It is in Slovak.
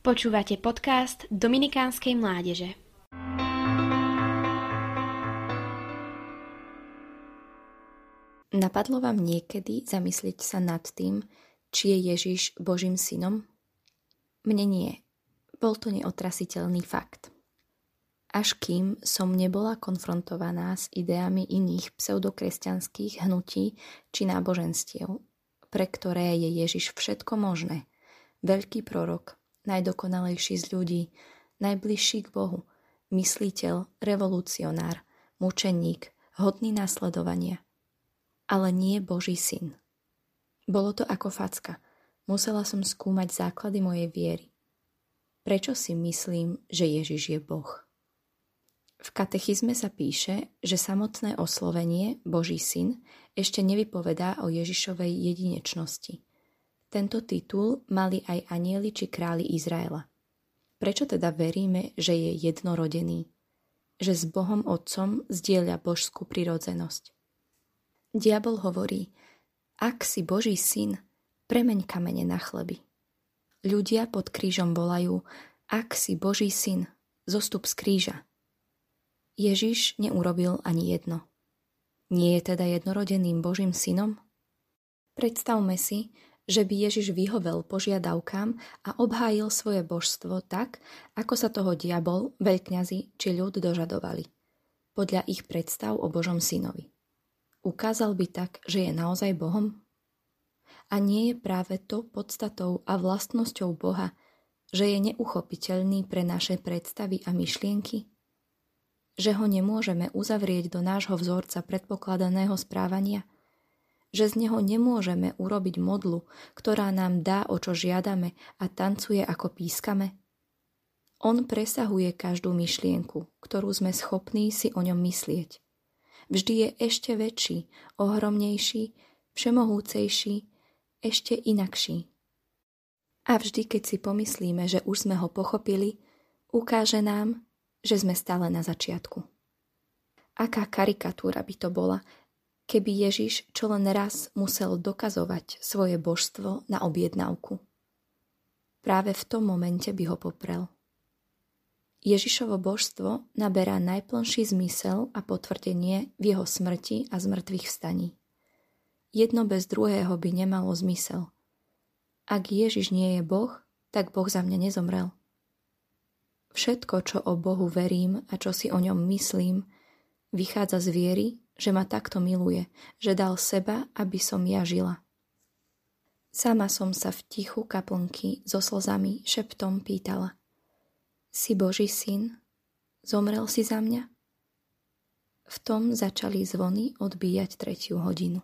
Počúvate podcast Dominikánskej mládeže. Napadlo vám niekedy zamyslieť sa nad tým, či je Ježiš Božím synom? Mne nie. Bol to neotrasiteľný fakt. Až kým som nebola konfrontovaná s ideami iných pseudokresťanských hnutí či náboženstiev, pre ktoré je Ježiš všetko možné, veľký prorok, najdokonalejší z ľudí, najbližší k Bohu, mysliteľ, revolucionár, mučeník, hodný následovania. Ale nie Boží syn. Bolo to ako facka. Musela som skúmať základy mojej viery. Prečo si myslím, že Ježiš je Boh? V katechizme sa píše, že samotné oslovenie Boží syn ešte nevypovedá o Ježišovej jedinečnosti – tento titul mali aj anieli či králi Izraela. Prečo teda veríme, že je jednorodený? Že s Bohom Otcom zdieľa božskú prirodzenosť. Diabol hovorí, ak si Boží syn, premeň kamene na chleby. Ľudia pod krížom volajú, ak si Boží syn, zostup z kríža. Ježiš neurobil ani jedno. Nie je teda jednorodeným Božím synom? Predstavme si, že by Ježiš vyhovel požiadavkám a obhájil svoje božstvo tak, ako sa toho diabol, veľkňazi či ľud dožadovali, podľa ich predstav o Božom synovi. Ukázal by tak, že je naozaj Bohom? A nie je práve to podstatou a vlastnosťou Boha, že je neuchopiteľný pre naše predstavy a myšlienky? Že ho nemôžeme uzavrieť do nášho vzorca predpokladaného správania – že z neho nemôžeme urobiť modlu, ktorá nám dá, o čo žiadame a tancuje ako pískame? On presahuje každú myšlienku, ktorú sme schopní si o ňom myslieť. Vždy je ešte väčší, ohromnejší, všemohúcejší, ešte inakší. A vždy, keď si pomyslíme, že už sme ho pochopili, ukáže nám, že sme stále na začiatku. Aká karikatúra by to bola, keby Ježiš čo len raz musel dokazovať svoje božstvo na objednávku. Práve v tom momente by ho poprel. Ježišovo božstvo naberá najplnší zmysel a potvrdenie v jeho smrti a zmrtvých vstaní. Jedno bez druhého by nemalo zmysel. Ak Ježiš nie je Boh, tak Boh za mňa nezomrel. Všetko, čo o Bohu verím a čo si o ňom myslím, vychádza z viery, že ma takto miluje, že dal seba, aby som ja žila. Sama som sa v tichu kaplnky so slzami šeptom pýtala. Si Boží syn? Zomrel si za mňa? V tom začali zvony odbíjať tretiu hodinu.